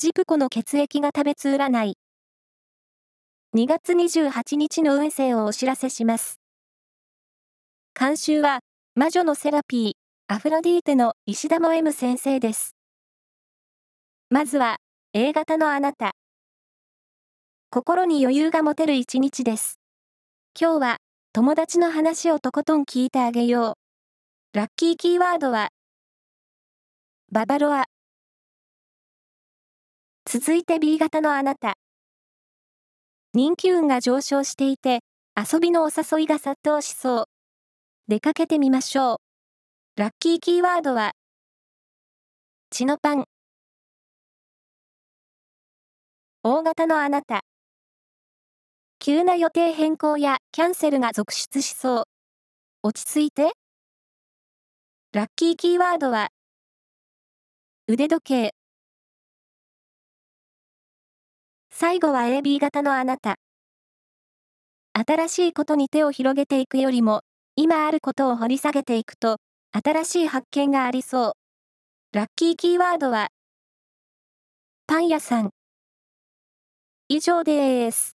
ジプコの血液が食べつ占い。2月28日の運勢をお知らせします。監修は、魔女のセラピー、アフロディーテの石田も M 先生です。まずは、A 型のあなた。心に余裕が持てる一日です。今日は、友達の話をとことん聞いてあげよう。ラッキーキーワードは、ババロア。続いて B 型のあなた。人気運が上昇していて、遊びのお誘いが殺到しそう。出かけてみましょう。ラッキーキーワードは、血のパン。大型のあなた。急な予定変更やキャンセルが続出しそう。落ち着いて。ラッキーキーワードは、腕時計。最後は AB 型のあなた。新しいことに手を広げていくよりも、今あることを掘り下げていくと、新しい発見がありそう。ラッキーキーワードは、パン屋さん。以上です。